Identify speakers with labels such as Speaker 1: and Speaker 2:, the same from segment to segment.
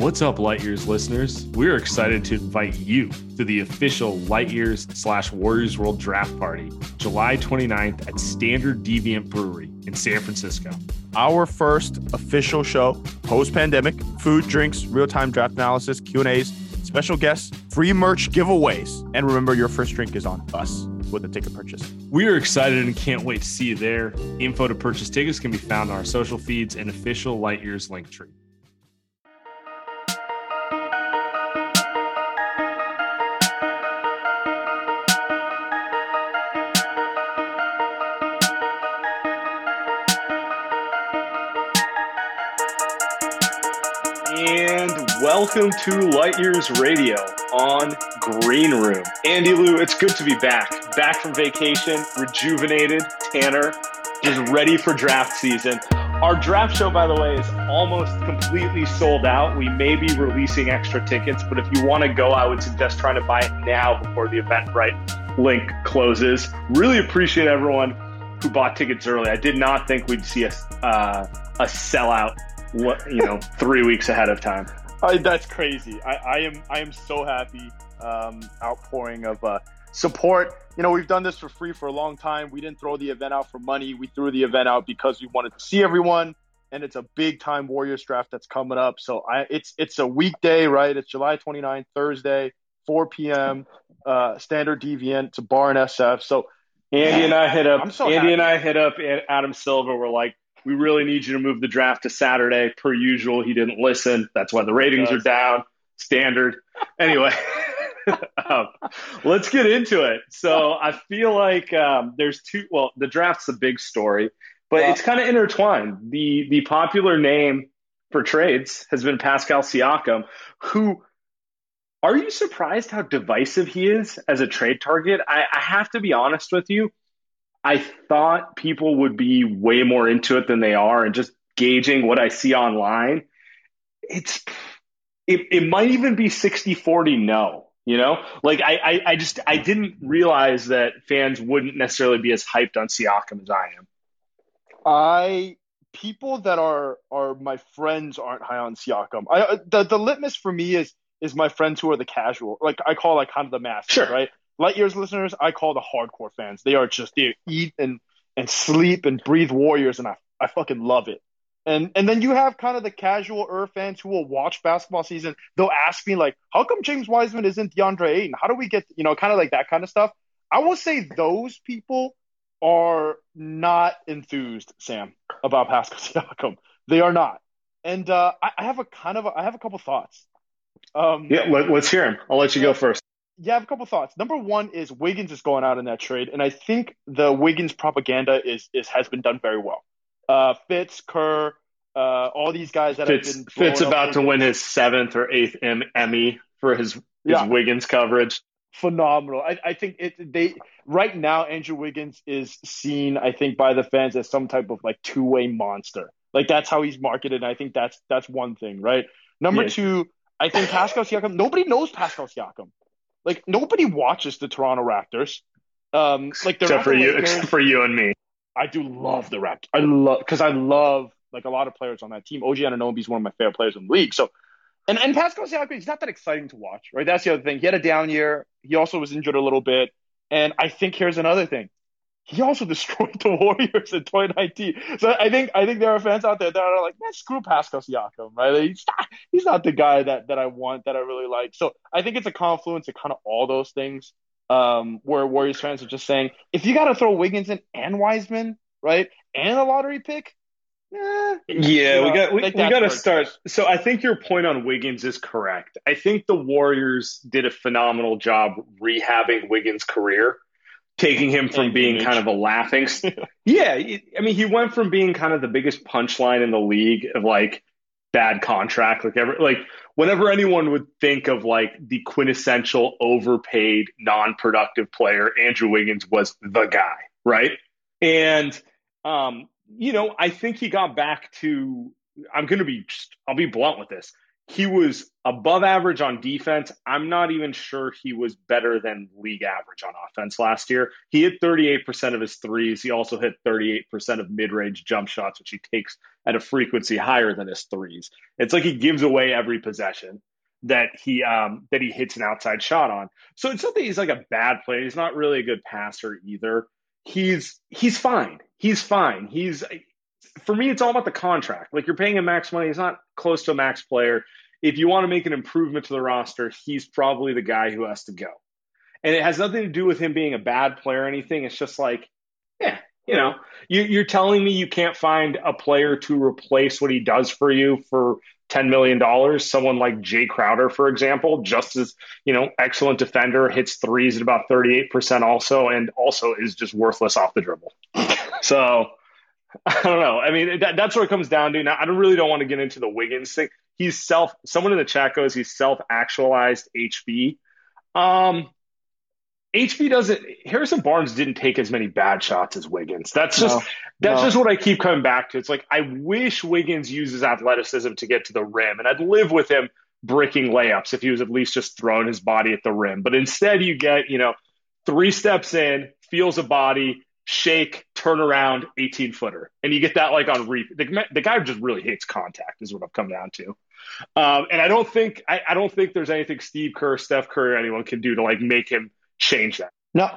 Speaker 1: What's up, Light Years listeners? We're excited to invite you to the official Light Years slash Warriors World Draft Party, July 29th at Standard Deviant Brewery in San Francisco.
Speaker 2: Our first official show post-pandemic, food, drinks, real-time draft analysis, Q&As, special guests, free merch giveaways, and remember your first drink is on us with a ticket purchase.
Speaker 1: We are excited and can't wait to see you there. Info to purchase tickets can be found on our social feeds and official Light Years link tree.
Speaker 3: Welcome to Light Years Radio on Green Room. Andy Liu, it's good to be back. Back from vacation, rejuvenated, Tanner, just ready for draft season. Our draft show, by the way, is almost completely sold out. We may be releasing extra tickets, but if you want to go, I would suggest trying to buy it now before the Eventbrite link closes. Really appreciate everyone who bought tickets early. I did not think we'd see a, uh, a sellout what you know three weeks ahead of time.
Speaker 2: I, that's crazy. I, I am I am so happy. Um, outpouring of uh, support. You know, we've done this for free for a long time. We didn't throw the event out for money. We threw the event out because we wanted to see everyone, and it's a big time Warriors draft that's coming up. So I, it's it's a weekday, right? It's July 29th, Thursday, 4 p.m. Uh, standard deviant. It's a bar in SF. So
Speaker 3: Andy and I hit up.
Speaker 2: so
Speaker 3: Andy
Speaker 2: happy.
Speaker 3: and I hit up Adam Silver. We're like, we really need you to move the draft to Saturday. Per usual, he didn't listen. That's why the ratings are down. Standard. Anyway, um, let's get into it. So I feel like um, there's two. Well, the draft's the big story, but
Speaker 2: Yeah.
Speaker 3: it's kind of intertwined. The the popular name for trades has been Pascal Siakam, who. Are you surprised how divisive he is as a trade target? I, I have to be honest with you. I thought people would be way more into it than they are, and just gauging what I see online, it's it, it might even be 60-40 no. You know, like I, I, I just I didn't realize that fans wouldn't necessarily be as hyped on Siakam as I am.
Speaker 2: I people that are are my friends aren't high on Siakam. I uh, the the litmus for me is is my friends who are the casual, like I call like kind of the masses,
Speaker 3: Sure.
Speaker 2: right? Light years listeners, I call the hardcore fans. They are just they eat and and sleep and breathe Warriors, and I I fucking love it. And and then you have kind of the casual Ur fans who will watch basketball season. They'll ask me like, how come James Wiseman isn't DeAndre Ayton? How do we get you know kind of like that kind of stuff? I will say those people are not enthused, Sam, about Pascal Siakam. They are not. And uh, I, I have a kind of a, I have a couple thoughts. Um,
Speaker 3: Yeah, let, let's hear him. I'll let you go first.
Speaker 2: Yeah, I have a couple thoughts. Number one is Wiggins is going out in that trade, and I think the Wiggins propaganda is is has been done very well. Uh, Fitz, Kerr, uh, all these guys that
Speaker 3: Fitz,
Speaker 2: have been
Speaker 3: Fitz about to win his seventh or eighth M- Emmy for his his
Speaker 2: Yeah.
Speaker 3: Wiggins coverage.
Speaker 2: phenomenal. I, I think it they right now Andrew Wiggins is seen, I think, by the fans as some type of like two way monster. Like that's how he's marketed. And I think that's that's one thing, right? Number
Speaker 3: Yeah.
Speaker 2: two, I think Pascal Siakam. Nobody knows Pascal Siakam. Like nobody watches the Toronto Raptors. Um, like they're
Speaker 3: Except for you, except for you and me.
Speaker 2: I do love the Raptors. I love because I love like a lot of players on that team. OG Anunoby is one of my favorite players in the league. So, and and Pascal Siakam, he's not that exciting to watch, right? That's the other thing. He had a down year. He also was injured a little bit. And I think here's another thing. He also destroyed the Warriors in 2019. So I think I think there are fans out there that are like, man, screw Pascal Siakam, right? He's not, he's not the guy that, that I want, that I really like. So I think it's a confluence of kind of all those things um, where Warriors fans are just saying, if you got to throw Wiggins in and Wiseman, right, and a lottery pick,
Speaker 3: eh, yeah, we got we, we got to start. So I think your point on Wiggins is correct. I think the Warriors did a phenomenal job rehabbing Wiggins' career, taking him from being kind of a laughing. yeah, I mean, he went from being kind of the biggest punchline in the league of like bad contract, like ever, like whenever anyone would think of like the quintessential overpaid, non-productive player, Andrew Wiggins was the guy, right? And um, you know, I think he got back to. I'm going to be. Just, I'll be blunt with this. He was above average on defense. I'm not even sure he was better than league average on offense last year. He hit 38% of his threes. He also hit 38% of mid range jump shots, which he takes at a frequency higher than his threes. It's like he gives away every possession that he um, that he hits an outside shot on. So it's not that he's like a bad player. He's not really a good passer either. He's he's fine. He's fine. He's for me, it's all about the contract. Like you're paying him max money. He's not close to a max player. If you want to make an improvement to the roster, he's probably the guy who has to go. And it has nothing to do with him being a bad player or anything. It's just like, yeah, you know, you, are telling me you can't find a player to replace what he does for you for $10 million. Someone like Jae Crowder, for example, just as, you know, excellent defender, hits threes at about 38% also, and also is just worthless off the dribble. so I don't know. I mean, that, that's what it comes down to. Now, I don't really don't want to get into the Wiggins thing. He's self, someone in the chat goes, he's self actualized HB. Um, HB doesn't. Harrison Barnes didn't take as many bad shots as Wiggins. That's just no, that's no. just what I keep coming back to. It's like I wish Wiggins uses athleticism to get to the rim, and I'd live with him breaking layups if he was at least just throwing his body at the rim. But instead, you get you know three steps in, feels a body, shake, turn around, eighteen footer, and you get that like on repeat. The, the guy just really hates contact, is what I've come down to. Um, and I don't think I, I don't think there's anything Steve Kerr, Steph Curry, anyone can do to like make him change that.
Speaker 2: No,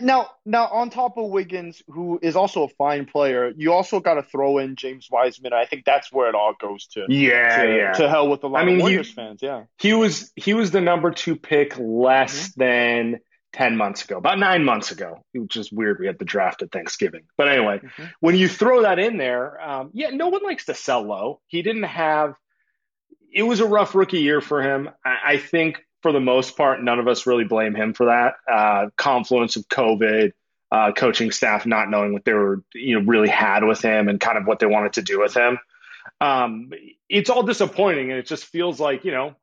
Speaker 2: now, now on top of Wiggins, who is also a fine player, you also got to throw in James Wiseman. I think that's where it all goes to.
Speaker 3: Yeah,
Speaker 2: to,
Speaker 3: yeah.
Speaker 2: To hell with a lot I mean, of Warriors he, fans. Yeah,
Speaker 3: he was he was the number two pick less mm-hmm. than ten months ago, about nine months ago, which is weird. We had the draft at Thanksgiving, but anyway, mm-hmm. when you throw that in there, um, yeah, no one likes to sell low. He didn't have. It was a rough rookie year for him. I, I think for the most part, none of us really blame him for that. Uh, confluence of COVID, uh, coaching staff not knowing what they were, you know, really had with him and kind of what they wanted to do with him. Um, it's all disappointing, and it just feels like you know,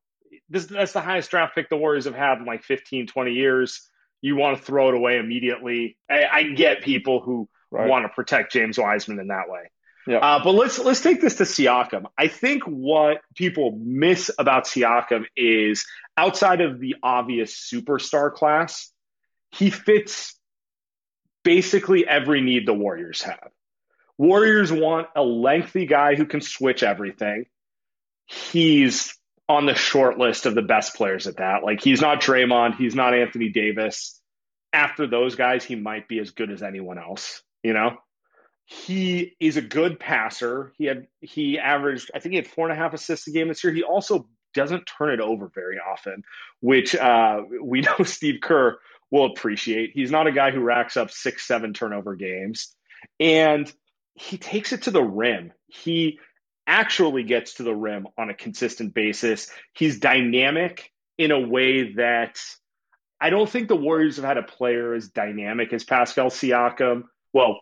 Speaker 3: this that's the highest draft pick the Warriors have had in like 15, 20 years. You want to throw it away immediately. I, I get people who right. want to protect James Wiseman in that way. Yeah. Uh, but let's let's take this to Siakam. I think what people miss about Siakam is outside of the obvious superstar class, he fits basically every need the Warriors have. Warriors want a lengthy guy who can switch everything. He's on the short list of the best players at that. Like he's not Draymond, he's not Anthony Davis. After those guys, he might be as good as anyone else, you know? He is a good passer. He had he averaged, I think he had four and a half assists a game this year. He also doesn't turn it over very often, which uh, we know Steve Kerr will appreciate. He's not a guy who racks up six, seven turnover games, and he takes it to the rim. He actually gets to the rim on a consistent basis. He's dynamic in a way that I don't think the Warriors have had a player as dynamic as Pascal Siakam. Well,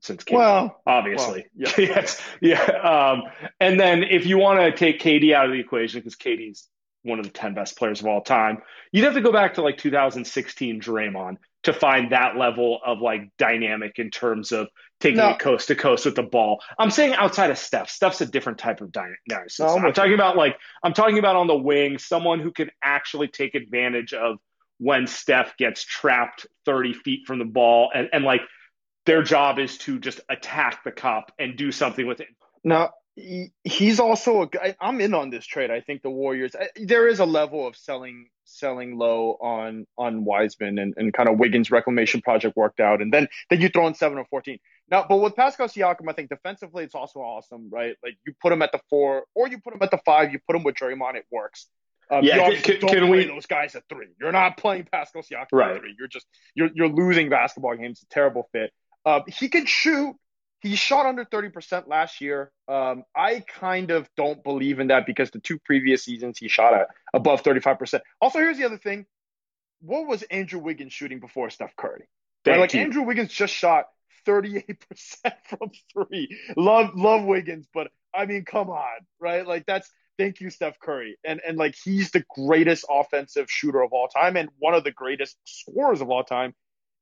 Speaker 3: since KD, well, obviously. Well, yeah. yes. Yeah. Um, and then if you want to take KD out of the equation, because KD's one of the 10 best players of all time, you'd have to go back to like 2016 Draymond to find that level of like dynamic in terms of taking no. it coast to coast with the ball. I'm saying outside of Steph. Steph's a different type of dynamic. No, I'm talking about like, I'm talking about on the wing, someone who can actually take advantage of when Steph gets trapped 30 feet from the ball and, and like their job is to just attack the cup and do something with it.
Speaker 2: Now, he's also a guy. I'm in on this trade. I think the Warriors, there is a level of selling selling low on on Wiseman and, and kind of Wiggins reclamation project worked out, and then then you throw in seven or fourteen. Now, but with Pascal Siakam, I think defensively it's also awesome, right? Like you put him at the four, or you put him at the five, you put him with Draymond, it works. Um,
Speaker 3: Yeah,
Speaker 2: you
Speaker 3: can- can we-
Speaker 2: those guys at three. You're not playing Pascal Siakam
Speaker 3: Right.
Speaker 2: at three. You're just you're you're losing basketball games. Terrible fit. Um, he can shoot. He shot under 30% last year. Um, I kind of don't believe in that because the two previous seasons he shot at above 35%. Also, here's the other thing. What was Andrew Wiggins shooting before Steph Curry? Right, like
Speaker 3: you.
Speaker 2: Andrew Wiggins just shot 38% from three. Love love Wiggins, but I mean, come on, right? Like that's thank you, Steph Curry. And and like he's the greatest offensive shooter of all time and one of the greatest scorers of all time.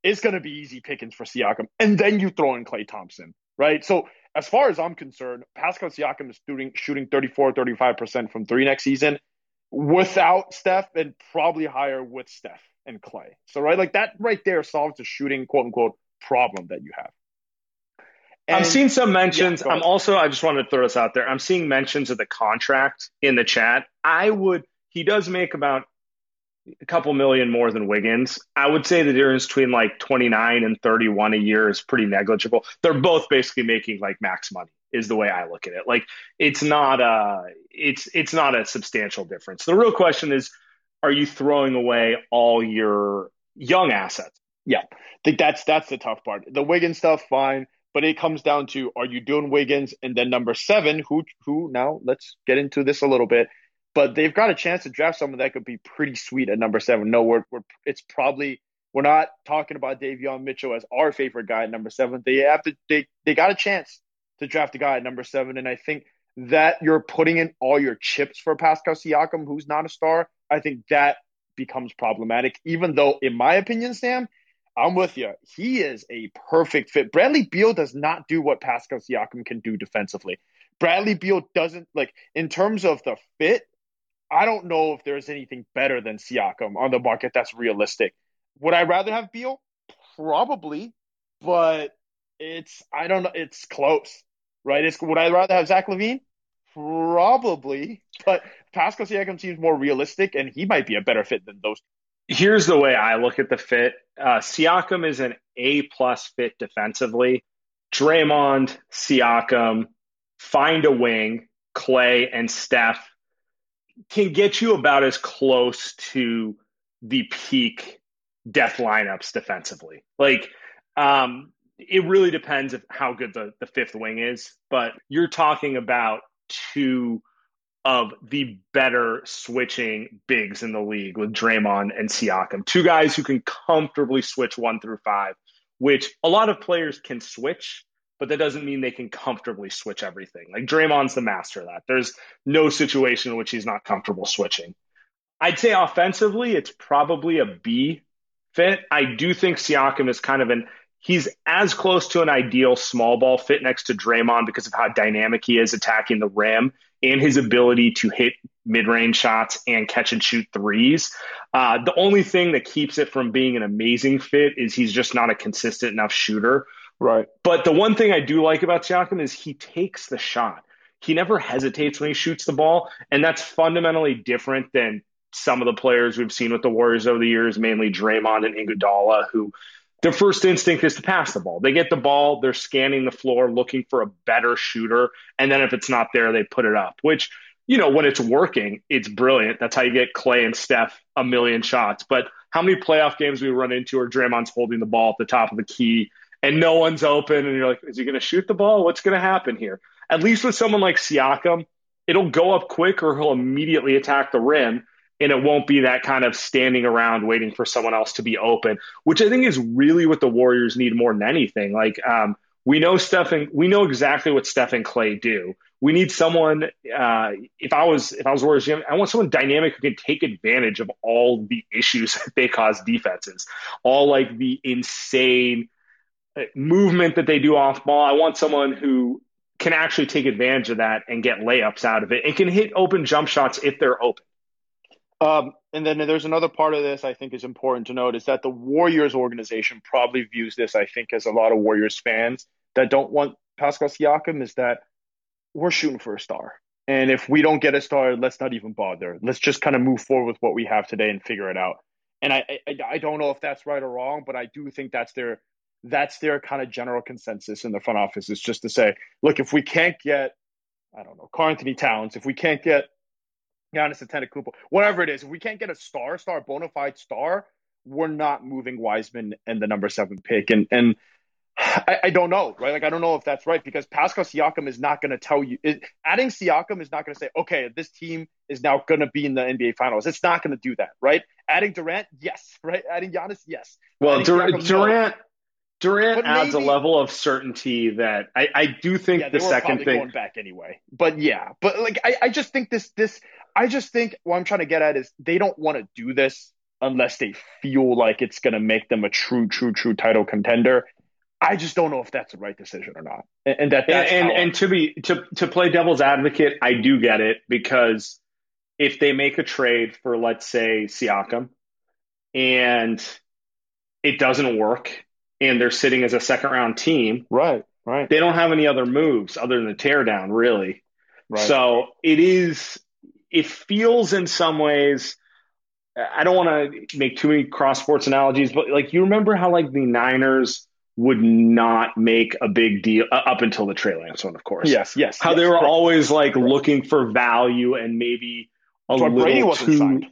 Speaker 2: It's gonna be easy pickings for Siakam. And then you throw in Klay Thompson, right? So as far as I'm concerned, Pascal Siakam is shooting shooting 34, 35% from three next season without Steph and probably higher with Steph and Klay. So right, like that right there solves the shooting quote unquote problem that you have.
Speaker 3: I'm
Speaker 2: And-
Speaker 3: seeing some mentions.
Speaker 2: Yeah,
Speaker 3: I'm also, I just wanted to throw this out there. I'm seeing mentions of the contract in the chat. I would, he does make about a couple million more than Wiggins. I would say the difference between like 29 and 31 a year is pretty negligible. They're both basically making like max money is the way I look at it. Like it's not a, it's, it's not a substantial difference. The real question is, are you throwing away all your young assets? Yeah.
Speaker 2: I think that's that's the tough part. The Wiggins stuff, fine, but it comes down to are you doing Wiggins and then number seven, who who now let's get into this a little bit. But they've got a chance to draft someone that could be pretty sweet at number seven. No, we're, we're it's probably we're not talking about Davion Mitchell as our favorite guy at number seven. They have to they they got a chance to draft a guy at number seven, and I think that you're putting in all your chips for Pascal Siakam, who's not a star. I think that becomes problematic. Even though, in my opinion, Sam, I'm with you. He is a perfect fit. Bradley Beal does not do what Pascal Siakam can do defensively. Bradley Beal doesn't like in terms of the fit. I don't know if there's anything better than Siakam on the market that's realistic. Would I rather have Beal? Probably, but it's I don't know. It's close, right? It's would I rather have Zach LaVine? Probably, but Pascal Siakam seems more realistic, and he might be a better fit than those.
Speaker 3: here's the way I look at the fit. Uh, Siakam is an A plus fit defensively. Draymond, Siakam, find a wing, Klay, and Steph can get you about as close to the peak death lineups defensively. Like, um, it really depends of how good the, the fifth wing is, but you're talking about two of the better switching bigs in the league with Draymond and Siakam. Two guys who can comfortably switch one through five, which a lot of players can switch, but that doesn't mean they can comfortably switch everything. Like Draymond's the master of that. There's no situation in which he's not comfortable switching. I'd say offensively, it's probably a B fit. I do think Siakam is kind of an he's as close to an ideal small ball fit next to Draymond because of how dynamic he is attacking the rim and his ability to hit mid-range shots and catch and shoot threes. Uh, the only thing that keeps it from being an amazing fit is he's just not a consistent enough shooter.
Speaker 2: Right.
Speaker 3: But the one thing I do like about Siakam is he takes the shot. He never hesitates when he shoots the ball, and that's fundamentally different than some of the players we've seen with the Warriors over the years, mainly Draymond and Iguodala, who their first instinct is to pass the ball. They get the ball, they're scanning the floor looking for a better shooter, and then if it's not there, they put it up. Which, you know, when it's working, it's brilliant. That's how you get Klay and Steph a million shots. But how many playoff games we run into where Draymond's holding the ball at the top of the key and no one's open, and you're like, is he going to shoot the ball? What's going to happen here? At least with someone like Siakam, it'll go up quick or he'll immediately attack the rim and it won't be that kind of standing around waiting for someone else to be open, which I think is really what the Warriors need more than anything. Like um, we know Steph and we know exactly what Steph and Klay do. We need someone. Uh, if I was if I was Warriors, I want someone dynamic who can take advantage of all the issues that they cause defenses, all like the insane movement that they do off ball. I want someone who can actually take advantage of that and get layups out of it and can hit open jump shots if they're open.
Speaker 2: Um, and then there's another part of this I think is important to note is that the Warriors organization probably views this, I think, as a lot of Warriors fans that don't want Pascal Siakam is that we're shooting for a star. And if we don't get a star, let's not even bother. Let's just kind of move forward with what we have today and figure it out. And I, I, I don't know if that's right or wrong, but I do think that's their that's their kind of general consensus in the front office is just to say, look, if we can't get, I don't know, Karl-Anthony Towns, if we can't get Giannis Antetokounmpo, whatever it is, if we can't get a star, star, bona fide star, we're not moving Wiseman and the number seven pick. And and I, I, don't know, right? Like I don't know if that's right because Pascal Siakam is not going to tell you. It, adding Siakam is not going to say, okay, this team is now going to be in the NBA Finals. It's not going to do that, right? Adding Durant, yes, right? Adding Giannis, yes.
Speaker 3: Well, Dur- Siakam, Durant. No. Durant adds maybe, a level of certainty that I, I do think
Speaker 2: yeah,
Speaker 3: the second thing
Speaker 2: going back anyway. But yeah, but like I, I just think this this I just think what I'm trying to get at is they don't want to do this unless they feel like it's going to make them a true, true, true title contender. I just don't know if that's the right decision or not. And, and that
Speaker 3: and and, and to be to to play devil's advocate, I do get it because if they make a trade for let's say Siakam and it doesn't work and they're sitting as a second round team,
Speaker 2: right, right,
Speaker 3: they don't have any other moves other than the teardown, really. Right. So it is. It feels in some ways. I don't want to make too many cross sports analogies, but like you remember how like the Niners would not make a big deal uh, up until the Trey Lance one, of course.
Speaker 2: Yes, yes.
Speaker 3: How
Speaker 2: yes,
Speaker 3: they were correct. always like correct. looking for value and maybe a little too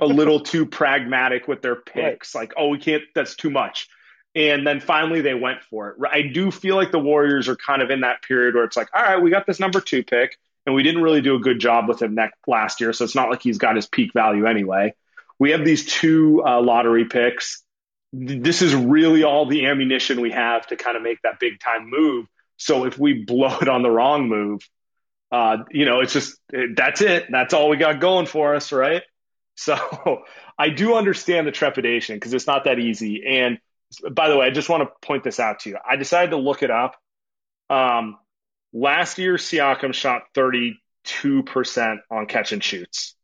Speaker 3: a little too pragmatic with their picks. Right. Like, oh, we can't. That's too much. And then finally they went for it. I do feel like the Warriors are kind of in that period where it's like, all right, we got this number two pick, and we didn't really do a good job with him next, last year, so it's not like he's got his peak value anyway. We have these two uh, lottery picks this is really all the ammunition we have to kind of make that big time move. So if we blow it on the wrong move, uh, you know, it's just that's it. That's all we got going for us, right? So I do understand the trepidation because it's not that easy. And by the way, I just want to point this out to you. I decided to look it up. Um, last year, Siakam shot 32% on catch and shoots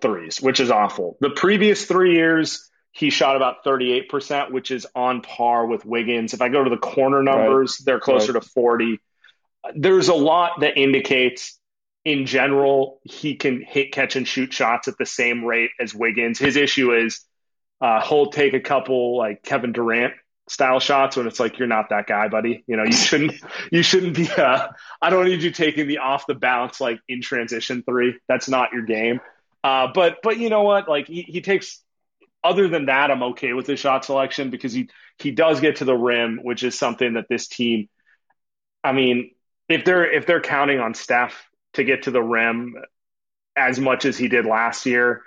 Speaker 3: threes, which is awful. The previous three years, he shot about 38%, which is on par with Wiggins. If I go to the corner numbers, right. they're closer right. to 40. There's a lot that indicates in general he can hit catch and shoot shots at the same rate as Wiggins. His issue is uh, he'll take a couple like Kevin Durant style shots when it's like you're not that guy, buddy. You know, you shouldn't you shouldn't be uh I don't need you taking the off the bounce like in transition three. That's not your game. Uh but but you know what? Like he, he takes other than that, I'm okay with his shot selection because he he does get to the rim, which is something that this team. I mean, if they're if they're counting on Steph to get to the rim as much as he did last year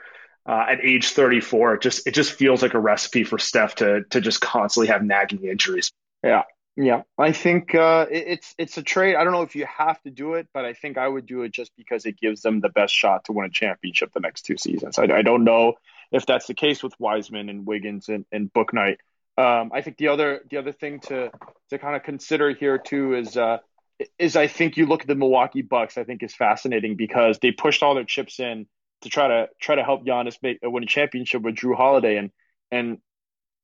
Speaker 3: uh, at age 34, it just it just feels like a recipe for Steph to to just constantly have nagging injuries.
Speaker 2: Yeah, yeah, I think uh, it, it's it's a trade. I don't know if you have to do it, but I think I would do it just because it gives them the best shot to win a championship the next two seasons. I, I don't know if that's the case with Wiseman and Wiggins and, and Bouknight. Um, I think the other the other thing to to kind of consider here too is uh, is I think you look at the Milwaukee Bucks. I think is fascinating because they pushed all their chips in to try to try to help Giannis make, win a championship with Drew Holiday and and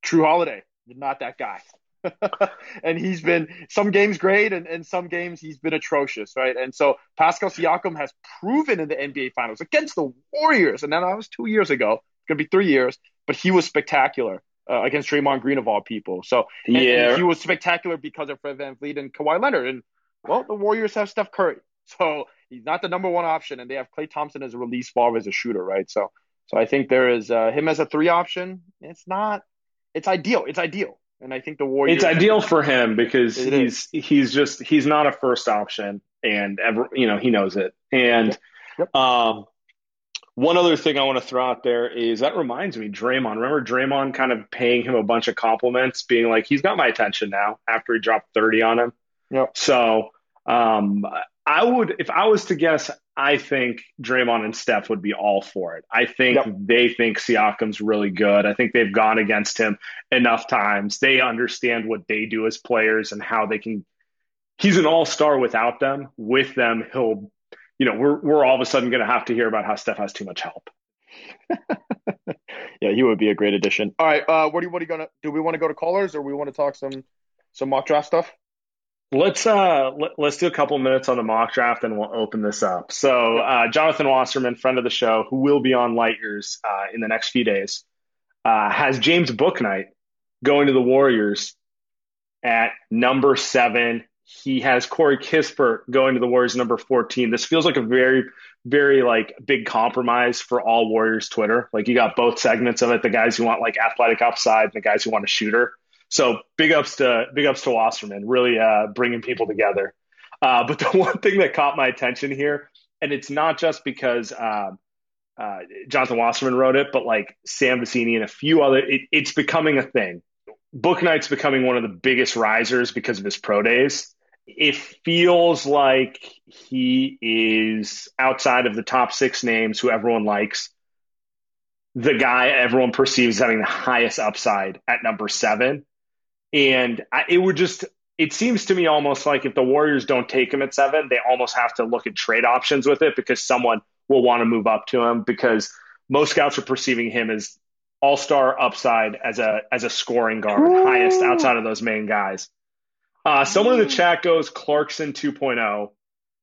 Speaker 2: Jrue Holiday not that guy. and he's been some games great and, and some games he's been atrocious, right? And so Pascal Siakam has proven in the NBA Finals against the Warriors, and then that was two years ago it's going to be three years, but he was spectacular uh, against Draymond Green of all people. So and, yeah, and he was spectacular because of Fred Van VanVleet and Kawhi Leonard. And well, the Warriors have Steph Curry, so he's not the number one option, and they have Klay Thompson as a release ball as a shooter, right? So, so I think there is uh, him as a three option. It's not. It's ideal. It's ideal. And I think the Warriors.
Speaker 3: It's ideal for him because he's is. he's just he's not a first option, and ever you know he knows it. And yep. um, one other thing I want to throw out there is that reminds me, Draymond. Remember Draymond kind of paying him a bunch of compliments, being like, he's got my attention now after he dropped 30 on him.
Speaker 2: Yep.
Speaker 3: So um, I would, if I was to guess, I think Draymond and Steph would be all for it. I think yep. they think Siakam's really good. I think they've gone against him enough times. They understand what they do as players and how they can. He's an all star without them. With them, he'll you know, we're we're all of a sudden going to have to hear about how Steph has too much help.
Speaker 2: yeah, he would be a great addition. All right, uh, what do you what are you gonna do? We want to go to callers, or we want to talk some some mock draft stuff?
Speaker 3: Let's uh let, us do a couple minutes on the mock draft and we'll open this up. So uh, Jonathan Wasserman, friend of the show, who will be on Light Years uh, in the next few days, uh, has James Bouknight going to the Warriors at number seven. He has Corey Kispert going to the Warriors number 14. This feels like a very, very like big compromise for all Warriors Twitter. Like you got both segments of it, the guys who want like athletic upside and the guys who want a shooter. So big ups to big ups to Wasserman, really uh, bringing people together. Uh, but the one thing that caught my attention here, and it's not just because uh, uh, Jonathan Wasserman wrote it, but like Sam Vecenie and a few other, it, it's becoming a thing. Bouknight's becoming one of the biggest risers because of his pro days. It feels like he is outside of the top six names who everyone likes. The guy everyone perceives having the highest upside at number seven. And it would just, it seems to me almost like if the Warriors don't take him at seven, they almost have to look at trade options with it because someone will want to move up to him because most scouts are perceiving him as all-star upside as a as a scoring guard, Ooh. highest outside of those main guys. Uh, someone in the chat goes Clarkson 2.0.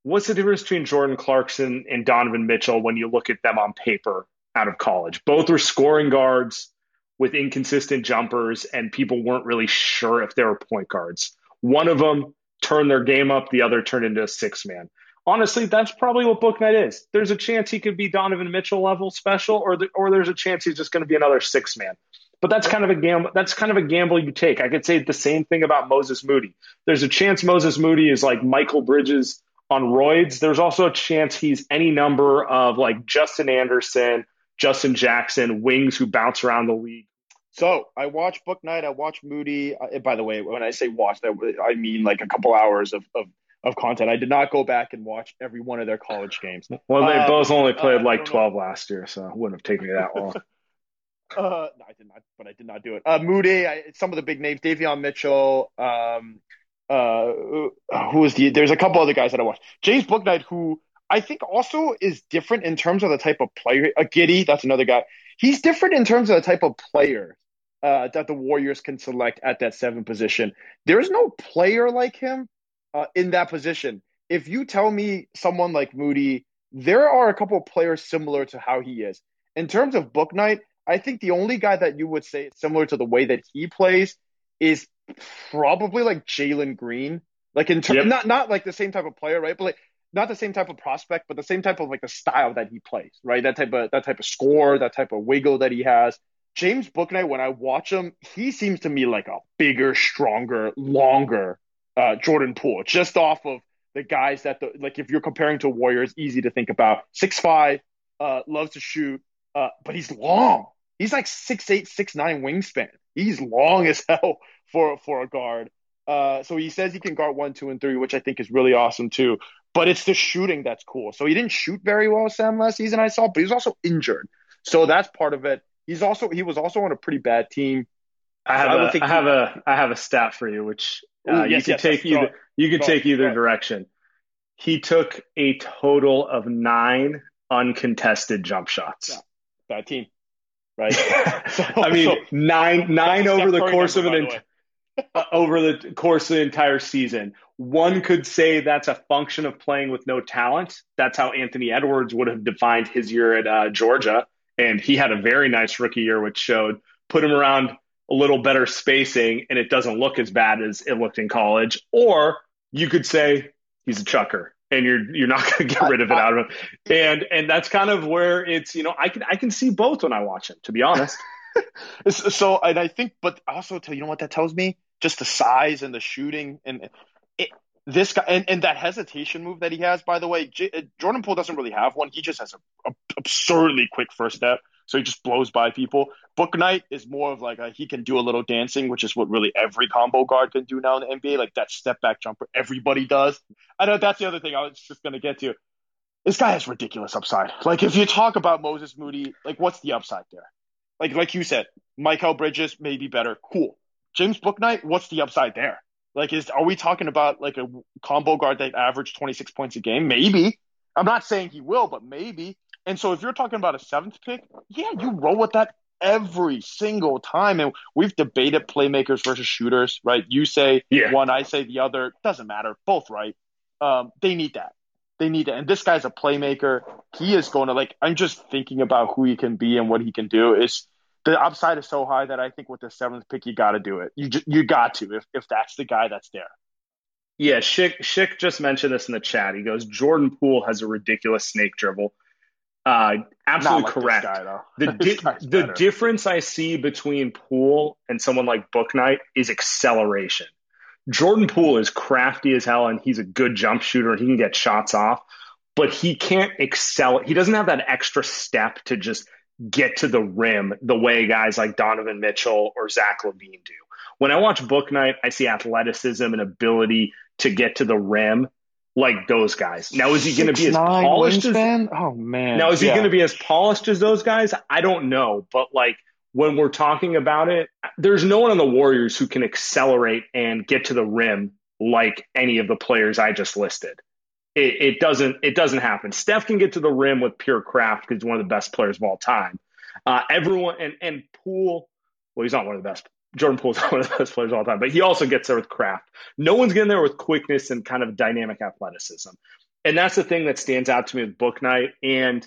Speaker 3: What's the difference between Jordan Clarkson and Donovan Mitchell when you look at them on paper out of college? Both were scoring guards with inconsistent jumpers, and people weren't really sure if they were point guards. One of them turned their game up, the other turned into a six man. Honestly, that's probably what Bouknight is. There's a chance he could be Donovan Mitchell level special, or the, or there's a chance he's just going to be another six man. But that's kind of a gamble. That's kind of a gamble you take. I could say the same thing about Moses Moody. There's a chance Moses Moody is like Mikal Bridges on roids. There's also a chance he's any number of like Justin Anderson, Justin Jackson, wings who bounce around the league.
Speaker 2: So I watch Bouknight. I watch Moody. Uh, by the way, when I say watch, I mean like a couple hours of, of, of content. I did not go back and watch every one of their college games.
Speaker 3: Well, they uh, both only played uh, like twelve know. last year, so it wouldn't have taken me that long.
Speaker 2: uh, no, I did not, but I did not do it. Uh, Moody, I, some of the big names: Davion Mitchell. Um, uh, who is the? There's a couple other guys that I watched. James Bouknight, who I think also is different in terms of the type of player. A uh, Giddey, that's another guy. He's different in terms of the type of player uh, that the Warriors can select at that seven position. There is no player like him uh, in that position. If you tell me someone like Moody, there are a couple of players similar to how he is. In terms of Bouknight, I think the only guy that you would say is similar to the way that he plays is probably like Jalen Green. Like in terms, yep. not not like the same type of player, right? But like not the same type of prospect, but the same type of like the style that he plays, right? That type of that type of score, that type of wiggle that he has. James Bouknight, when I watch him, he seems to me like a bigger, stronger, longer uh, Jordan Poole, just off of the guys that the like if you're comparing to Warriors, easy to think about. Six five, uh, loves to shoot, uh, but he's long. He's like six eight, six nine wingspan. He's long as hell for for a guard. Uh, so he says he can guard one, two, and three, which I think is really awesome too. But it's the shooting that's cool. So he didn't shoot very well, Sam, last season. I saw, but he was also injured. So that's part of it. He's also he was also on a pretty bad team.
Speaker 3: I have, so a, I have a I have a stat for you, which uh, Ooh, yes, you can yes, take either you can take either direction. He took a total of nine uncontested jump shots. Yeah.
Speaker 2: Bad team, right?
Speaker 3: so, I mean, so, nine nine over the course of an uh, over the course of the entire season. One could say that's a function of playing with no talent. That's how Anthony Edwards would have defined his year at uh, Georgia. And he had a very nice rookie year, which showed put him around a little better spacing and it doesn't look as bad as it looked in college. Or you could say he's a chucker and you're you're not going to get rid of it out of him. And and that's kind of where it's you know I can I can see both when I watch him to be honest.
Speaker 2: so and I think, but also tell you know what that tells me just the size and the shooting and this guy and, and that hesitation move that he has. By the way, J, uh, Jordan Poole doesn't really have one. He just has a, a absurdly quick first step, so he just blows by people. Bouknight is more of like a, he can do a little dancing, which is what really every combo guard can do now in the NBA. Like that step back jumper, everybody does. I know that's the other thing I was just gonna get to. This guy has ridiculous upside. Like if you talk about Moses Moody, like what's the upside there? Like like you said, Mikal Bridges may be better. Cool. James Bouknight, what's the upside there? Like, is are we talking about like a combo guard that averaged 26 points a game? Maybe. I'm not saying he will, but maybe. And so if you're talking about a seventh pick, yeah, you roll with that every single time. And we've debated playmakers versus shooters, right? You say
Speaker 3: Yeah.
Speaker 2: one, I say the other. Doesn't matter. Both right. Um, they need that. They need that. And this guy's a playmaker. He is going to like. I'm just thinking about who he can be and what he can do. It's the upside is so high that I think with the seventh pick, you got to do it. You you got to if if that's the guy that's there.
Speaker 3: Yeah, Schick, Schick just mentioned this in the chat. He goes, Jordan Poole has a ridiculous snake dribble. Uh, absolutely
Speaker 2: like
Speaker 3: correct.
Speaker 2: guy.
Speaker 3: The, di- the
Speaker 2: better.
Speaker 3: difference I see between Poole and someone like Bouknight is acceleration. Jordan Poole is crafty as hell and he's a good jump shooter and he can get shots off, but he can't excel. He doesn't have that extra step to just get to the rim the way guys like Donovan Mitchell or Zach LaVine do. When I watch Bouknight, I see athleticism and ability to get to the rim like those guys. Now, is he going to be as
Speaker 2: 6'9"
Speaker 3: polished as
Speaker 2: wingspan? Oh man.
Speaker 3: now, is he going to be as polished as those guys? I don't know. But like when we're talking about it, there's no one on the Warriors who can accelerate and get to the rim like any of the players I just listed. It, it doesn't. It doesn't happen. Steph can get to the rim with pure craft because he's one of the best players of all time. Uh, everyone and and Poole. Well, he's not one of the best. Jordan Poole's not one of the best players of all time, but he also gets there with craft. No one's getting there with quickness and kind of dynamic athleticism. And that's the thing that stands out to me with Bouknight. And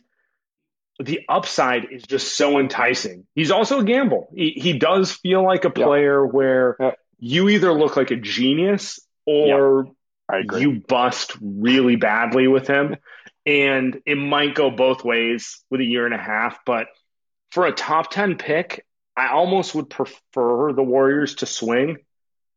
Speaker 3: the upside is just so enticing. He's also a gamble. He, he does feel like a
Speaker 2: Yeah.
Speaker 3: player where
Speaker 2: Yeah.
Speaker 3: you either look like a genius or. You bust really badly with him. and it might go both ways with a year and a half. But for a top 10 pick, I almost would prefer the Warriors to swing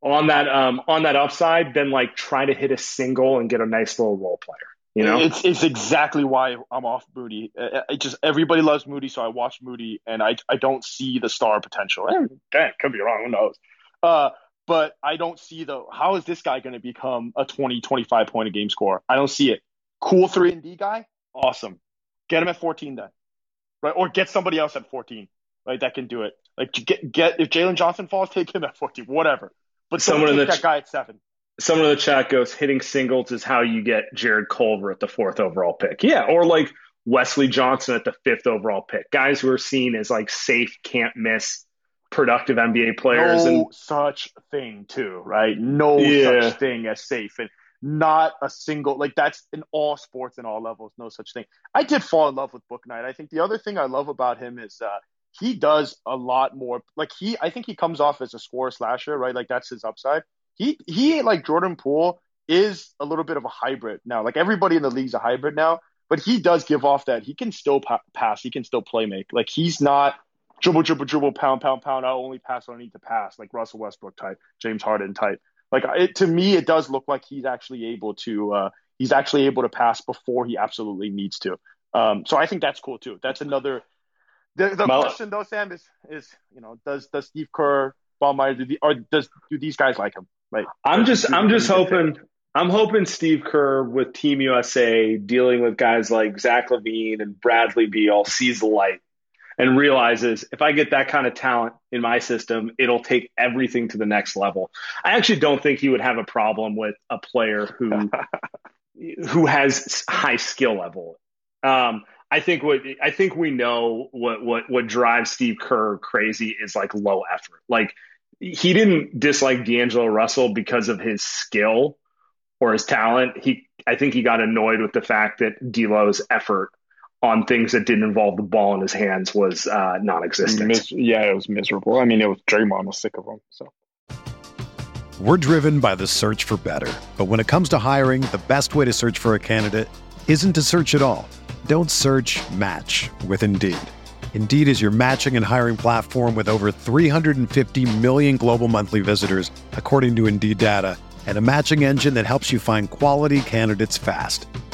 Speaker 3: on that um, on that upside than like try to hit a single and get a nice little role player. You know,
Speaker 2: it's it's exactly why I'm off Moody. It just everybody loves Moody, so I watch Moody, and I I don't see the star potential. Eh, Dang, could be wrong. Who knows? Uh, but I don't see the how is this guy going to become a 20, 25 point a game scorer? I don't see it. Cool three and D guy, awesome. Get him at 14 then, right? Or get somebody else at 14, right? That can do it. Like get get if Jalen Johnson falls, take him at 14, whatever. But
Speaker 3: Someone in the
Speaker 2: that
Speaker 3: ch-
Speaker 2: guy at seven.
Speaker 3: someone in the chat goes, hitting singles is how you get Jarrett Culver at the fourth overall pick. Yeah, or like Wesley Johnson at the fifth overall pick. Guys who are seen as like safe, can't miss, productive NBA players.
Speaker 2: no
Speaker 3: and
Speaker 2: such thing too, right? No
Speaker 3: Yeah.
Speaker 2: such thing as safe and not a single like that's in all sports and all levels, no such thing. I did fall in love with Bouknight. I think the other thing I love about him is uh he does a lot more like he I think he comes off as a scorer slasher, right? Like that's his upside. He he like Jordan Poole is a little bit of a hybrid now. Like everybody in the league's a hybrid now, but he does give off that he can still pa- pass, he can still play make. Like he's not dribble, dribble, dribble, pound, pound, pound. I'll only pass when I need to pass, like Russell Westbrook type, James Harden type. Like it, to me, it does look like he's actually able to. Uh, he's actually able to pass before he absolutely needs to. Um, so I think that's cool too. That's another. The, the
Speaker 3: Well-
Speaker 2: question though, Sam, is is you know does does Steve Kerr, Bob Myers, do the, or does do these guys like him? Like
Speaker 3: I'm just I'm just
Speaker 2: do you think?
Speaker 3: hoping I'm hoping Steve Kerr with Team USA dealing with guys like Zach LaVine and Bradley Beal sees the light and realizes if I get that kind of talent in my system, it'll take everything to the next level. I actually don't think he would have a problem with a player who who has high skill level. Um, I think what I think we know what what what drives Steve Kerr crazy is like low effort. Like he didn't dislike D'Angelo Russell because of his skill or his talent. He I think he got annoyed with the fact that D'Lo's effort on things that didn't involve the ball in his hands was uh, non-existent.
Speaker 2: Mis- yeah, it was miserable. I mean, it was Draymond was sick of him. So
Speaker 4: We're driven by the search for better. But when it comes to hiring, the best way to search for a candidate isn't to search at all. Don't search match with Indeed. Indeed is your matching and hiring platform with over 350 million global monthly visitors, according to Indeed data, and a matching engine that helps you find quality candidates fast.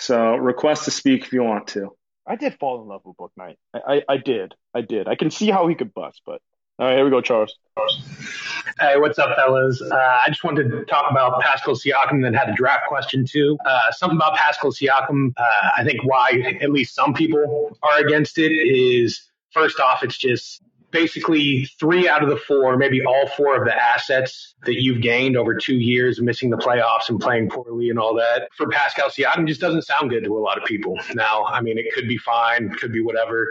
Speaker 3: So request to speak if you want to.
Speaker 2: I did fall in love with Bouknight. I, I, I did. I did. I can see how he could bust, but all right, here we go, Charles.
Speaker 5: Hey, what's up, fellas? Uh, I just wanted to talk about Pascal Siakam, then had a draft question too. Uh, something about Pascal Siakam. Uh, I think why at least some people are against it is first off, it's just basically three out of the four, maybe all four of the assets that you've gained over two years, missing the playoffs and playing poorly and all that for Pascal Siakam just doesn't sound good to a lot of people. Now, I mean, it could be fine, could be whatever,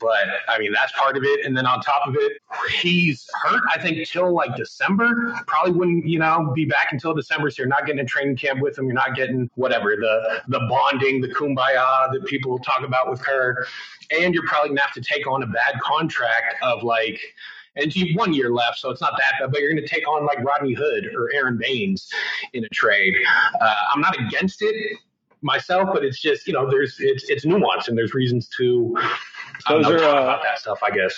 Speaker 5: but I mean, that's part of it. And then on top of it, he's hurt, I think, till like December. Probably wouldn't, you know, be back until December. So you're not getting a training camp with him. You're not getting whatever the the bonding, the kumbaya that people talk about with Kerr. And you're probably gonna have to take on a bad contract of like and you have one year left, so it's not that bad. But you're going to take on like Rodney Hood or Aron Baynes in a trade. Uh, I'm not against it myself, but it's just you know there's it's it's nuance and there's reasons to those know, are uh, about that stuff, I guess.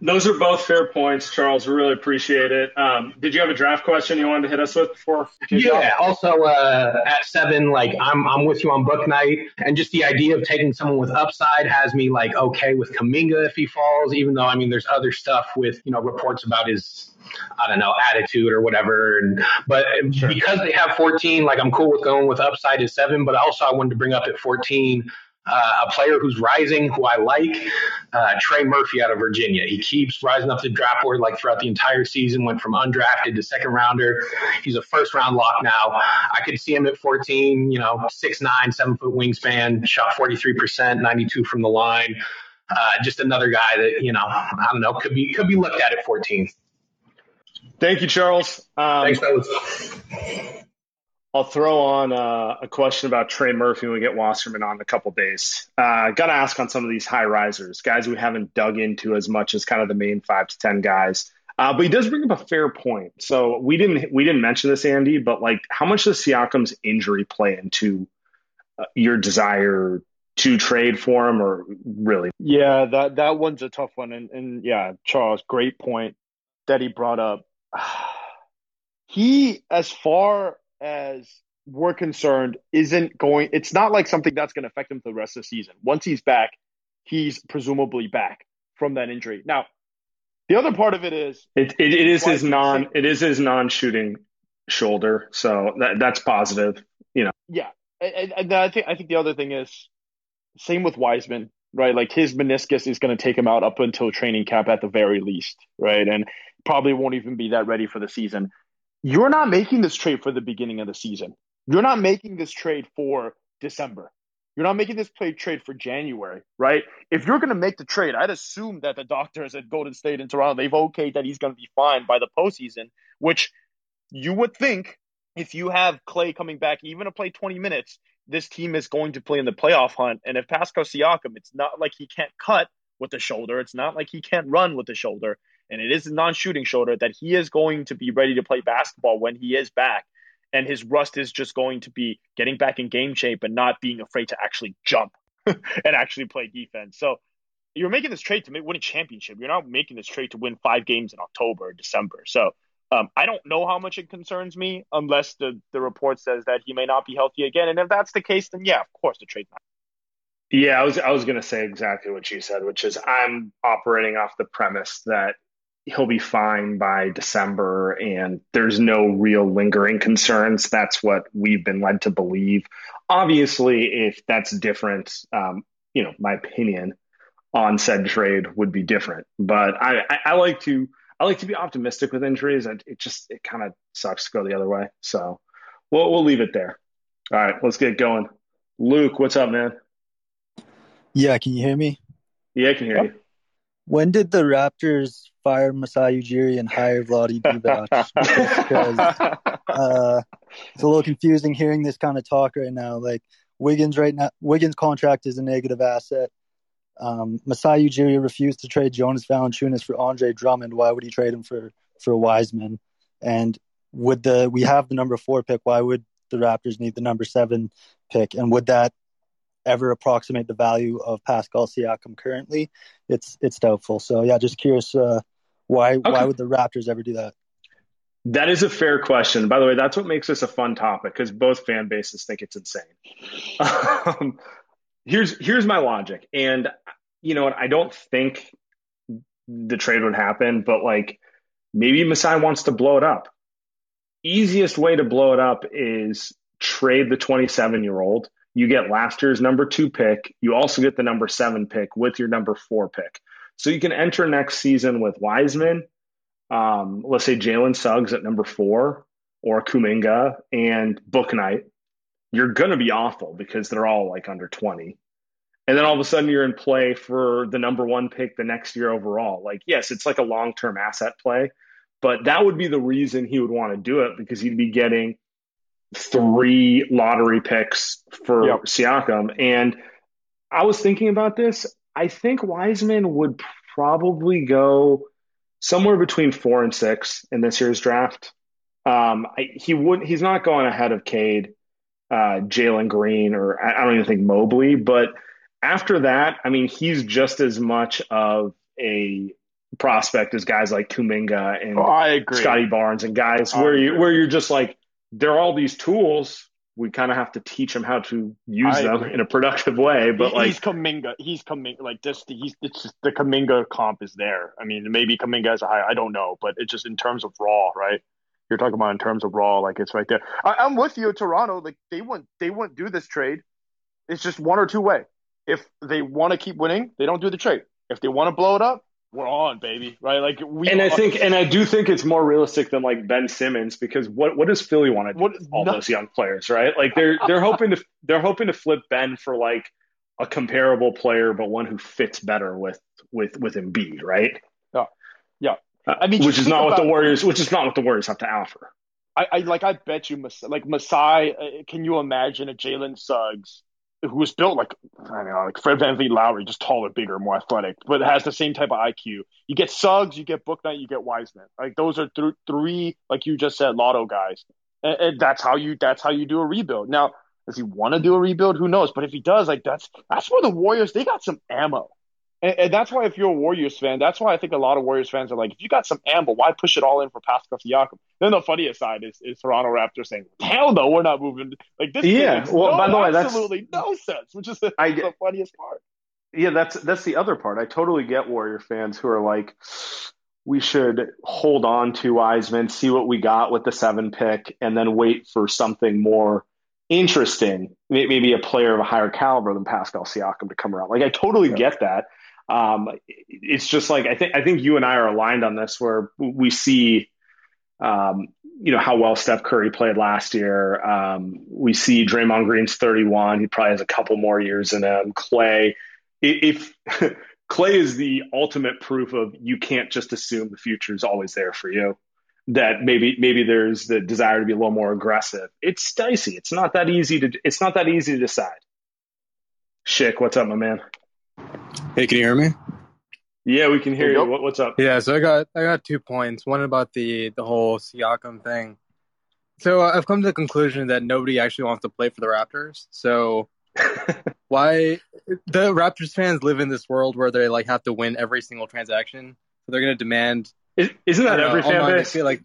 Speaker 3: Those are both fair points, Charles. We really appreciate it. Um, did you have a draft question you wanted to hit us with before?
Speaker 5: Yeah. Also, uh, at seven, like I'm, I'm with you on Bouknight, and just the idea of taking someone with upside has me like okay with Kuminga if he falls. Even though I mean, there's other stuff with you know reports about his I don't know, attitude or whatever. And but sure. because they have 14, like I'm cool with going with upside at seven. But also I wanted to bring up at 14 uh, a player who's rising, who I like, uh, Trey Murphy out of Virginia. He keeps rising up the draft board like throughout the entire season, went from undrafted to second rounder. He's a first round lock now. I could see him at 14, you know, six nine, seven foot wingspan, shot 43%, 92 from the line. Uh, just another guy that, you know, I don't know, could be, could be looked at at 14.
Speaker 3: Thank you, Charles.
Speaker 5: Um, Thanks, fellas.
Speaker 3: I'll throw on uh, a question about Trey Murphy when we get Wasserman on in a couple days. Uh, Got to ask on some of these high risers, guys we haven't dug into as much as kind of the main five to ten guys. Uh, but he does bring up a fair point. So we didn't we didn't mention this, Andy, but like, how much does Siakam's injury play into uh, your desire to trade for him, or really?
Speaker 2: Yeah, that that one's a tough one, and and yeah, Charles, great point that he brought up. He, as far as we're concerned, isn't going. It's not like something that's going to affect him for the rest of the season. Once he's back, he's presumably back from that injury. Now, the other part of it is
Speaker 3: it, it, it is his non it is his non shooting shoulder, so that that's positive. You know.
Speaker 2: Yeah, and, and I think I think the other thing is same with Wiseman, right? Like his meniscus is going to take him out up until training camp at the very least, right? And probably won't even be that ready for the season you're not making this trade for the beginning of the season. You're not making this trade for December. You're not making this play trade for January, right? If you're going to make the trade, I'd assume that the doctors at Golden State and Toronto, they've okayed that he's going to be fine by the postseason, which you would think if you have Klay coming back, even to play 20 minutes, this team is going to play in the playoff hunt. And if Pascal Siakam, it's not like he can't cut with the shoulder. It's not like he can't run with the shoulder and it is a non-shooting shoulder that he is going to be ready to play basketball when he is back and his rust is just going to be getting back in game shape and not being afraid to actually jump and actually play defense so you're making this trade to win a championship you're not making this trade to win five games in october or december so um, I don't know how much it concerns me unless the, the report says that he may not be healthy again. And if that's the case, then yeah, of course the trade.
Speaker 3: Yeah, I was I was going to say exactly what you said, which is I'm operating off the premise that he'll be fine by December and there's no real lingering concerns. That's what we've been led to believe. Obviously, if that's different, um, you know, my opinion on said trade would be different. But I, I, I like to I like to be optimistic with injuries. And it just it kind of sucks to go the other way. So we'll we'll leave it there. All right, let's get going. Luke, what's up, man?
Speaker 6: Yeah, can you hear me?
Speaker 3: Yeah, I can hear you.
Speaker 6: When did the Raptors fire Masai Ujiri and hire Vlade Divac? because uh, it's a little confusing hearing this kind of talk right now. Like Wiggins right now, Wiggins' contract is a negative asset. Um, Masai Ujiri refused to trade Jonas Valanciunas for Andre Drummond. Why would he trade him for for Wiseman? And would the we have the number four pick? Why would the Raptors need the number seven pick? And would that ever approximate the value of Pascal Siakam currently? It's it's doubtful. So yeah, just curious uh, why okay. why would the Raptors ever do that?
Speaker 3: That is a fair question. By the way, that's what makes this a fun topic because both fan bases think it's insane. um, here's here's my logic, and you know, I don't think the trade would happen, but like maybe Masai wants to blow it up. Easiest way to blow it up is trade the 27 year old. You get last year's number two pick. You also get the number seven pick with your number four pick. So you can enter next season with Wiseman, um, let's say Jalen Suggs at number four or Kuminga and Bouknight. You're going to be awful because they're all like under 20 and then all of a sudden you're in play for the number one pick the next year overall. Like, yes, it's like a long term asset play, but that would be the reason he would want to do it because he'd be getting three lottery picks for yep. Siakam. And I was thinking about this. I think Wiseman would probably go somewhere between four and six in this year's draft. Um, I, he would. He's not going ahead of Cade, uh, Jalen Green, or I, I don't even think Mobley, but after that, I mean, he's just as much of a prospect as guys like Kuminga and
Speaker 2: oh.
Speaker 3: Scottie Barnes and guys I where agree. you where you're just like there are all these tools. We kind of have to teach them how to use I them in a productive way. But
Speaker 2: he,
Speaker 3: like
Speaker 2: he's Kuminga, he's Kuminga like just he's it's just the Kuminga comp is there. I mean, maybe Kuminga is high. I don't know, but it's just in terms of raw, right? You're talking about in terms of raw, like it's right there. I, I'm with you, Toronto. Like they wouldn't they wouldn't do this trade. It's just one or two way if they want to keep winning, they don't do the trade. If they want to blow it up, we're on, baby. Right? Like we.
Speaker 3: And I think, and I do think it's more realistic than like Ben Simmons because what what does Philly want to do? What, with all no, those young players, right? Like they're they're hoping to they're hoping to flip Ben for like a comparable player, but one who fits better with with with Embiid, right?
Speaker 2: Yeah, yeah.
Speaker 3: I mean, which is not what the Warriors, which is not what the Warriors have to offer.
Speaker 2: I, I like. I bet you, like Masai. Uh, can you imagine a Jalen Suggs who was built like I don't know, like Fred VanVleet Lowry, just taller, bigger, more athletic, but has the same type of IQ. You get Suggs, you get Bouknight, you get Wiseman. Like those are th- three, like you just said, lotto guys, and, and, that's how you that's how you do a rebuild. Now, does he want to do a rebuild? Who knows? But if he does, like that's that's where the Warriors they got some ammo. And, and, that's why, if you're a Warriors fan, that's why I think a lot of Warriors fans are like, if you got some ammo, why push it all in for Pascal Siakam? Then the funniest side is, is Toronto Raptors saying, hell no, we're not moving. Like this,
Speaker 3: yeah. Well,
Speaker 2: no,
Speaker 3: by the way,
Speaker 2: that's absolutely no sense, which is the, I, the funniest part.
Speaker 3: Yeah, that's that's the other part. I totally get Warrior fans who are like, we should hold on to Wiseman, see what we got with the seven pick, and then wait for something more interesting, maybe a player of a higher caliber than Pascal Siakam to come around. Like I totally yeah. get that. Um, it's just like I think I think you and I are aligned on this, where we see, um, you know, how well Steph Curry played last year. Um, we see Draymond Green's 31; he probably has a couple more years in him. Klay, if Klay is the ultimate proof of you can't just assume the future is always there for you. That maybe maybe there's the desire to be a little more aggressive. It's dicey. It's not that easy to. It's not that easy to decide. Schick, what's up, my man?
Speaker 7: Hey, can you hear me?
Speaker 3: Yeah, we can hear you. What, what's up?
Speaker 7: Yeah, so I got I got two points. One about the the whole Siakam thing. So uh, I've come to the conclusion that nobody actually wants to play for the Raptors. So why the Raptors fans live in this world where they like have to win every single transaction, so they're going to demand.
Speaker 3: Isn't that every know, fan base?
Speaker 7: feel like,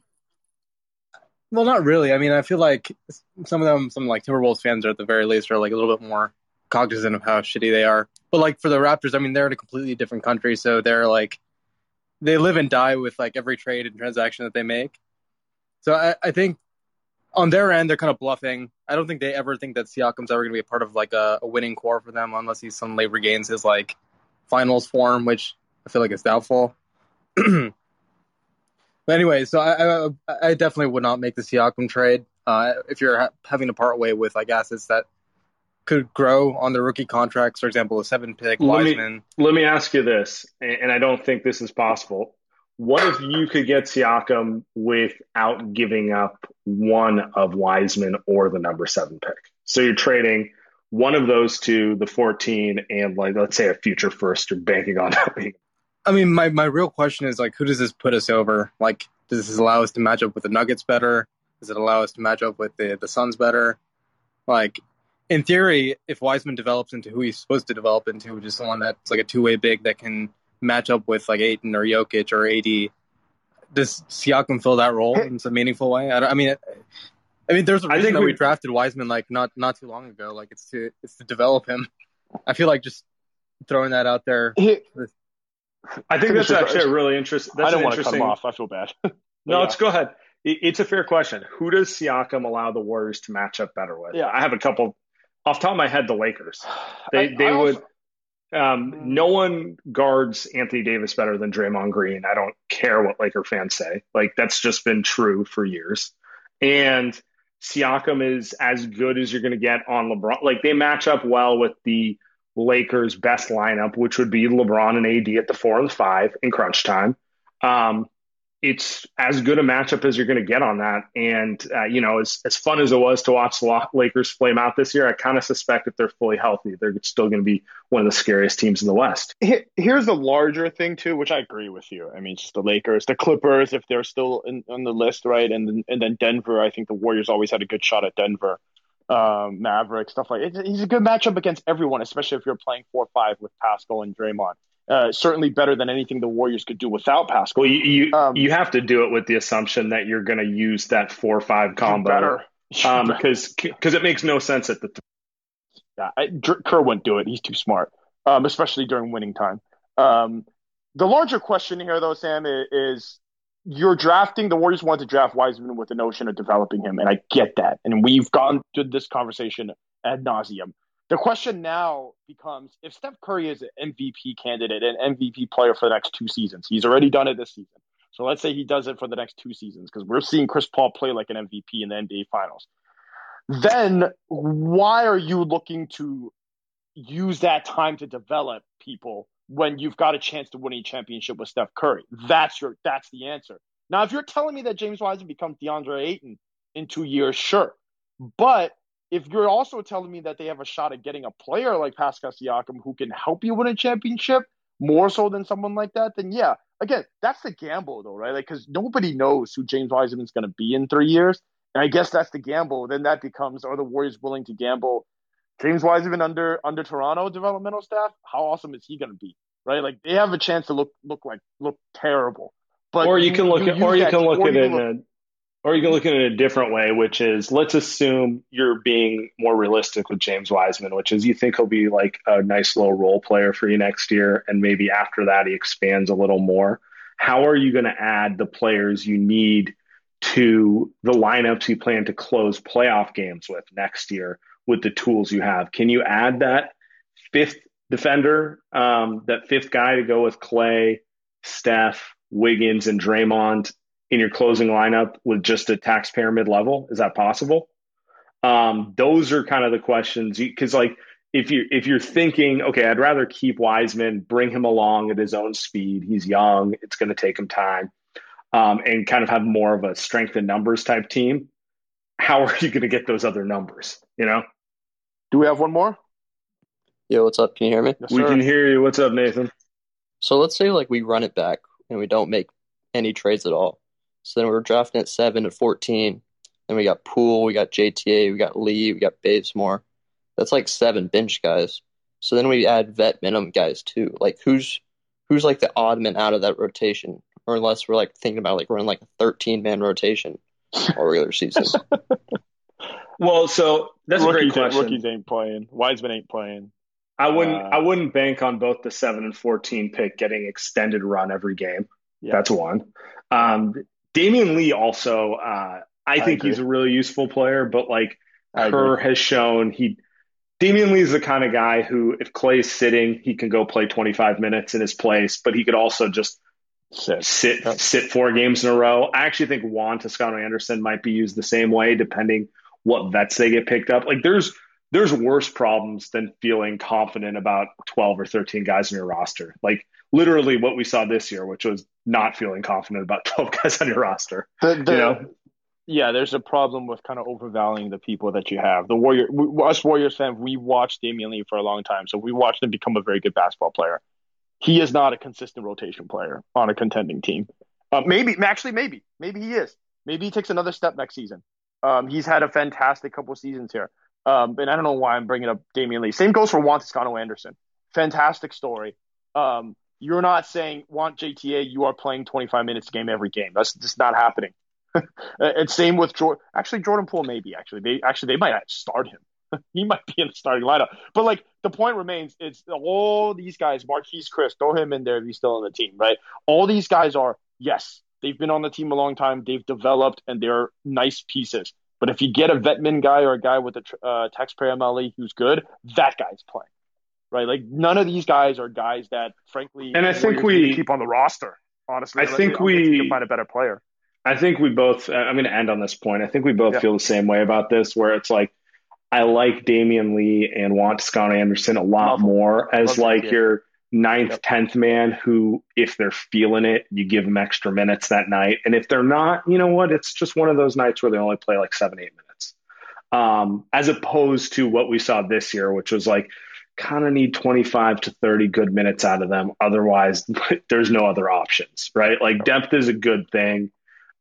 Speaker 7: well, not really. I mean, I feel like some of them, some like Timberwolves fans, are at the very least, are like a little bit more cognizant of how shitty they are. But like for the Raptors, I mean, they're in a completely different country, so they're like they live and die with like every trade and transaction that they make. So I, I think on their end, they're kind of bluffing. I don't think they ever think that Siakam's ever going to be a part of like a, a, winning core for them unless he suddenly regains his like finals form, which I feel like is doubtful. but anyway, so I, I, I definitely would not make the Siakam trade. Uh, if you're ha- having to part way with like assets that could grow on the rookie contracts, for example, a seven pick let Wiseman.
Speaker 3: Me, let me ask you this, and I don't think this is possible. What if you could get Siakam without giving up one of Wiseman or the number seven pick? So you're trading one of those two, the 14, and like let's say a future first, you're banking on that being.
Speaker 7: I mean, my, my real question is like, who does this put us over? Like, Does this allow us to match up with the Nuggets better? Does it allow us to match up with the the Suns better? Like in theory, if Wiseman develops into who he's supposed to develop into, which is someone that's like a two way big that can match up with like Ayton or Jokic or AD, does Siakam fill that role in some meaningful way? I, I mean, I mean, there's a reason that we, we drafted Wiseman like not not too long ago. Like it's to it's to develop him. I feel like just throwing that out there.
Speaker 3: He, I think that's actually a really interesting. I
Speaker 2: don't want to cut him off. I feel bad.
Speaker 3: no, yeah. let's go ahead. It's a fair question. Who does Siakam allow the Warriors to match up better with?
Speaker 2: Yeah,
Speaker 3: I have a couple off top of my head. The Lakers. They I, they I would. Also, um, no one guards Anthony Davis better than Draymond Green. I don't care what Laker fans say. Like that's just been true for years. And Siakam is as good as you're going to get on LeBron. Like they match up well with the Lakers' best lineup, which would be LeBron and AD at the four and five in crunch time. Um, it's as good a matchup as you're going to get on that. And, uh, you know, as, as fun as it was to watch the Lakers flame out this year, I kind of suspect if they're fully healthy, they're still going to be one of the scariest teams in the West.
Speaker 2: Here's the larger thing, too, which I agree with you. I mean, just the Lakers, the Clippers, if they're still in, on the list, right? And then, and then Denver, I think the Warriors always had a good shot at Denver. Um, Maverick, stuff like it. He's a good matchup against everyone, especially if you're playing 4 5 with Pascal and Draymond. Uh, certainly better than anything the Warriors could do without Pascal.
Speaker 3: Well, you you, um, you have to do it with the assumption that you're going to use that four five combo better because um, because it makes no sense at the. Th-
Speaker 2: yeah, I, Kerr wouldn't do it. He's too smart, um, especially during winning time. Um, the larger question here, though, Sam, is you're drafting the Warriors want to draft Wiseman with the notion of developing him, and I get that, and we've gone through this conversation ad nauseum. The question now becomes if Steph Curry is an MVP candidate, an MVP player for the next two seasons. He's already done it this season. So let's say he does it for the next two seasons because we're seeing Chris Paul play like an MVP in the NBA Finals. Then why are you looking to use that time to develop people when you've got a chance to win a championship with Steph Curry? That's your that's the answer. Now, if you're telling me that James Wiseman becomes DeAndre Ayton in two years, sure. But if you're also telling me that they have a shot at getting a player like Pascal Siakam who can help you win a championship more so than someone like that, then yeah, again, that's the gamble though, right? Like, because nobody knows who James Wiseman's going to be in three years. And I guess that's the gamble. Then that becomes: Are the Warriors willing to gamble James Wiseman under under Toronto developmental staff? How awesome is he going to be? Right? Like they have a chance to look look like look terrible.
Speaker 3: But or you, you can look you at, or you can look at it. Look, or you can look at it a different way, which is let's assume you're being more realistic with James Wiseman, which is you think he'll be like a nice little role player for you next year, and maybe after that he expands a little more. How are you going to add the players you need to the lineups you plan to close playoff games with next year with the tools you have? Can you add that fifth defender, um, that fifth guy to go with Klay, Steph, Wiggins, and Draymond in your closing lineup with just a taxpayer mid level? Is that possible? Um, those are kind of the questions because, like, if you if you're thinking, okay, I'd rather keep Wiseman, bring him along at his own speed. He's young; it's going to take him time, um, and kind of have more of a strength in numbers type team. How are you going to get those other numbers? You know.
Speaker 2: Do we have one more?
Speaker 8: Yo, what's up? Can you hear me?
Speaker 3: Yes, we can hear you. What's up, Nathan?
Speaker 8: So let's say like we run it back and we don't make any trades at all. So then we were drafting at seven at fourteen. Then we got Poole, we got JTA, we got Lee, we got Bazemore. That's like seven bench guys. So then we add vet minimum guys too. Like who's who's like the odd man out of that rotation? Or unless we're like thinking about like running like a thirteen man rotation all regular season.
Speaker 3: well, so that's rookies, a great question.
Speaker 2: Rookies ain't playing. Wiseman ain't playing.
Speaker 3: I wouldn't. Uh, I wouldn't bank on both the seven and fourteen pick getting extended run every game. Yeah. That's one. Um, Damion Lee also, uh, I, I think agree. he's a really useful player, but like Kerr has shown he Damion Lee is the kind of guy who, if Klay's sitting, he can go play 25 minutes in his place, but he could also just sit sit, yep. sit four games in a row. I actually think Juan Toscano Anderson might be used the same way, depending what vets they get picked up. Like there's there's worse problems than feeling confident about 12 or 13 guys in your roster. Like literally what we saw this year, which was not feeling confident about 12 guys on your roster. The, the, you know?
Speaker 2: Yeah, there's a problem with kind of overvaluing the people that you have. The Warrior, we, us Warriors fans, we watched Damion Lee for a long time, so we watched him become a very good basketball player. He is not a consistent rotation player on a contending team. Uh, maybe, actually, maybe, maybe he is. Maybe he takes another step next season. Um, he's had a fantastic couple seasons here. Um, and I don't know why I'm bringing up Damion Lee. Same goes for Juan Toscano Anderson. Fantastic story. Um, you're not saying want JTA, you are playing 25 minutes game every game. That's just not happening. and same with Jordan. Actually, Jordan Poole maybe actually they actually they might start him. he might be in the starting lineup. But like the point remains, it's all these guys, Marquese Chriss, throw him in there if he's still on the team, right? All these guys are, yes, they've been on the team a long time, they've developed, and they're nice pieces. But if you get a vetman guy or a guy with a uh, taxpayer MLE who's good, that guy's playing, right? Like none of these guys are guys that, frankly,
Speaker 3: and I think we
Speaker 2: keep on the roster. Honestly,
Speaker 3: I think we can
Speaker 2: find a better player.
Speaker 3: I think we both. I'm going to end on this point. I think we both yeah. feel the same way about this, where it's like I like Damion Lee and Juan Toscano Anderson a lot Love more as Love like your ninth, yep. tenth man who, if they're feeling it, you give them extra minutes that night. And if they're not, you know what? It's just one of those nights where they only play like seven, eight minutes. Um, as opposed to what we saw this year, which was like kind of need 25 to 30 good minutes out of them. Otherwise, there's no other options, right? Like depth is a good thing.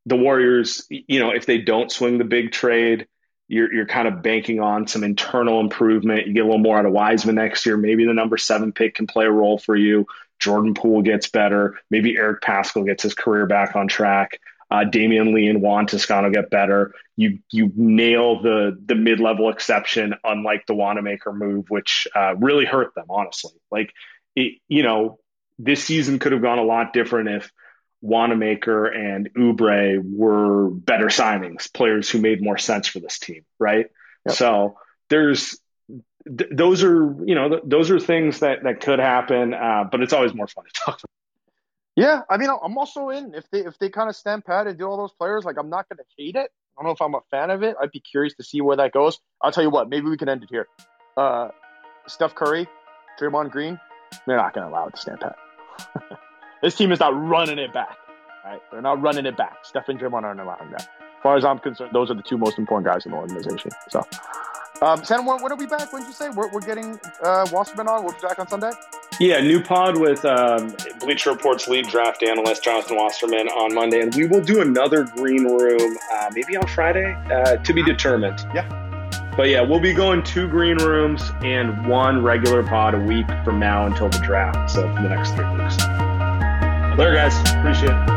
Speaker 3: The Warriors, you know, if they don't swing the big trade, you're, you're kind of banking on some internal improvement. You get a little more out of Wiseman next year. Maybe the number seven pick can play a role for you. Jordan Poole gets better. Maybe Eric Paschall gets his career back on track. Uh, Damion Lee and Juan Toscano get better. You you nail the the mid level exception, unlike the Wanamaker move, which uh, really hurt them. Honestly, like it, you know, this season could have gone a lot different if Wanamaker and Oubre were better signings, players who made more sense for this team, right? Yep. So there's th- those are you know th- those are things that that could happen, uh, but it's always more fun to talk. About.
Speaker 2: Yeah, I mean, I'm also in if they if they kind of stand pat and do all those players, like I'm not going to hate it. I don't know if I'm a fan of it. I'd be curious to see where that goes. I'll tell you what, maybe we can end it here. Uh, Steph Curry, Draymond Green, they're not going to allow it to stand pat. This team is not running it back. Right? They're not running it back. Steph and Draymond aren't allowing that. As far as I'm concerned, those are the two most important guys in the organization. So, um, Sam, when, when are we back? When did you say we're, we're getting uh, Wasserman on? We'll be back on Sunday.
Speaker 3: Yeah, new pod with um, Bleacher Report's lead draft analyst Jonathan Wasserman on Monday, and we will do another green room uh, maybe on Friday uh, to be determined.
Speaker 2: Yeah.
Speaker 3: But yeah, we'll be going two green rooms and one regular pod a week from now until the draft. So for the next three weeks. Later, guys. Appreciate it.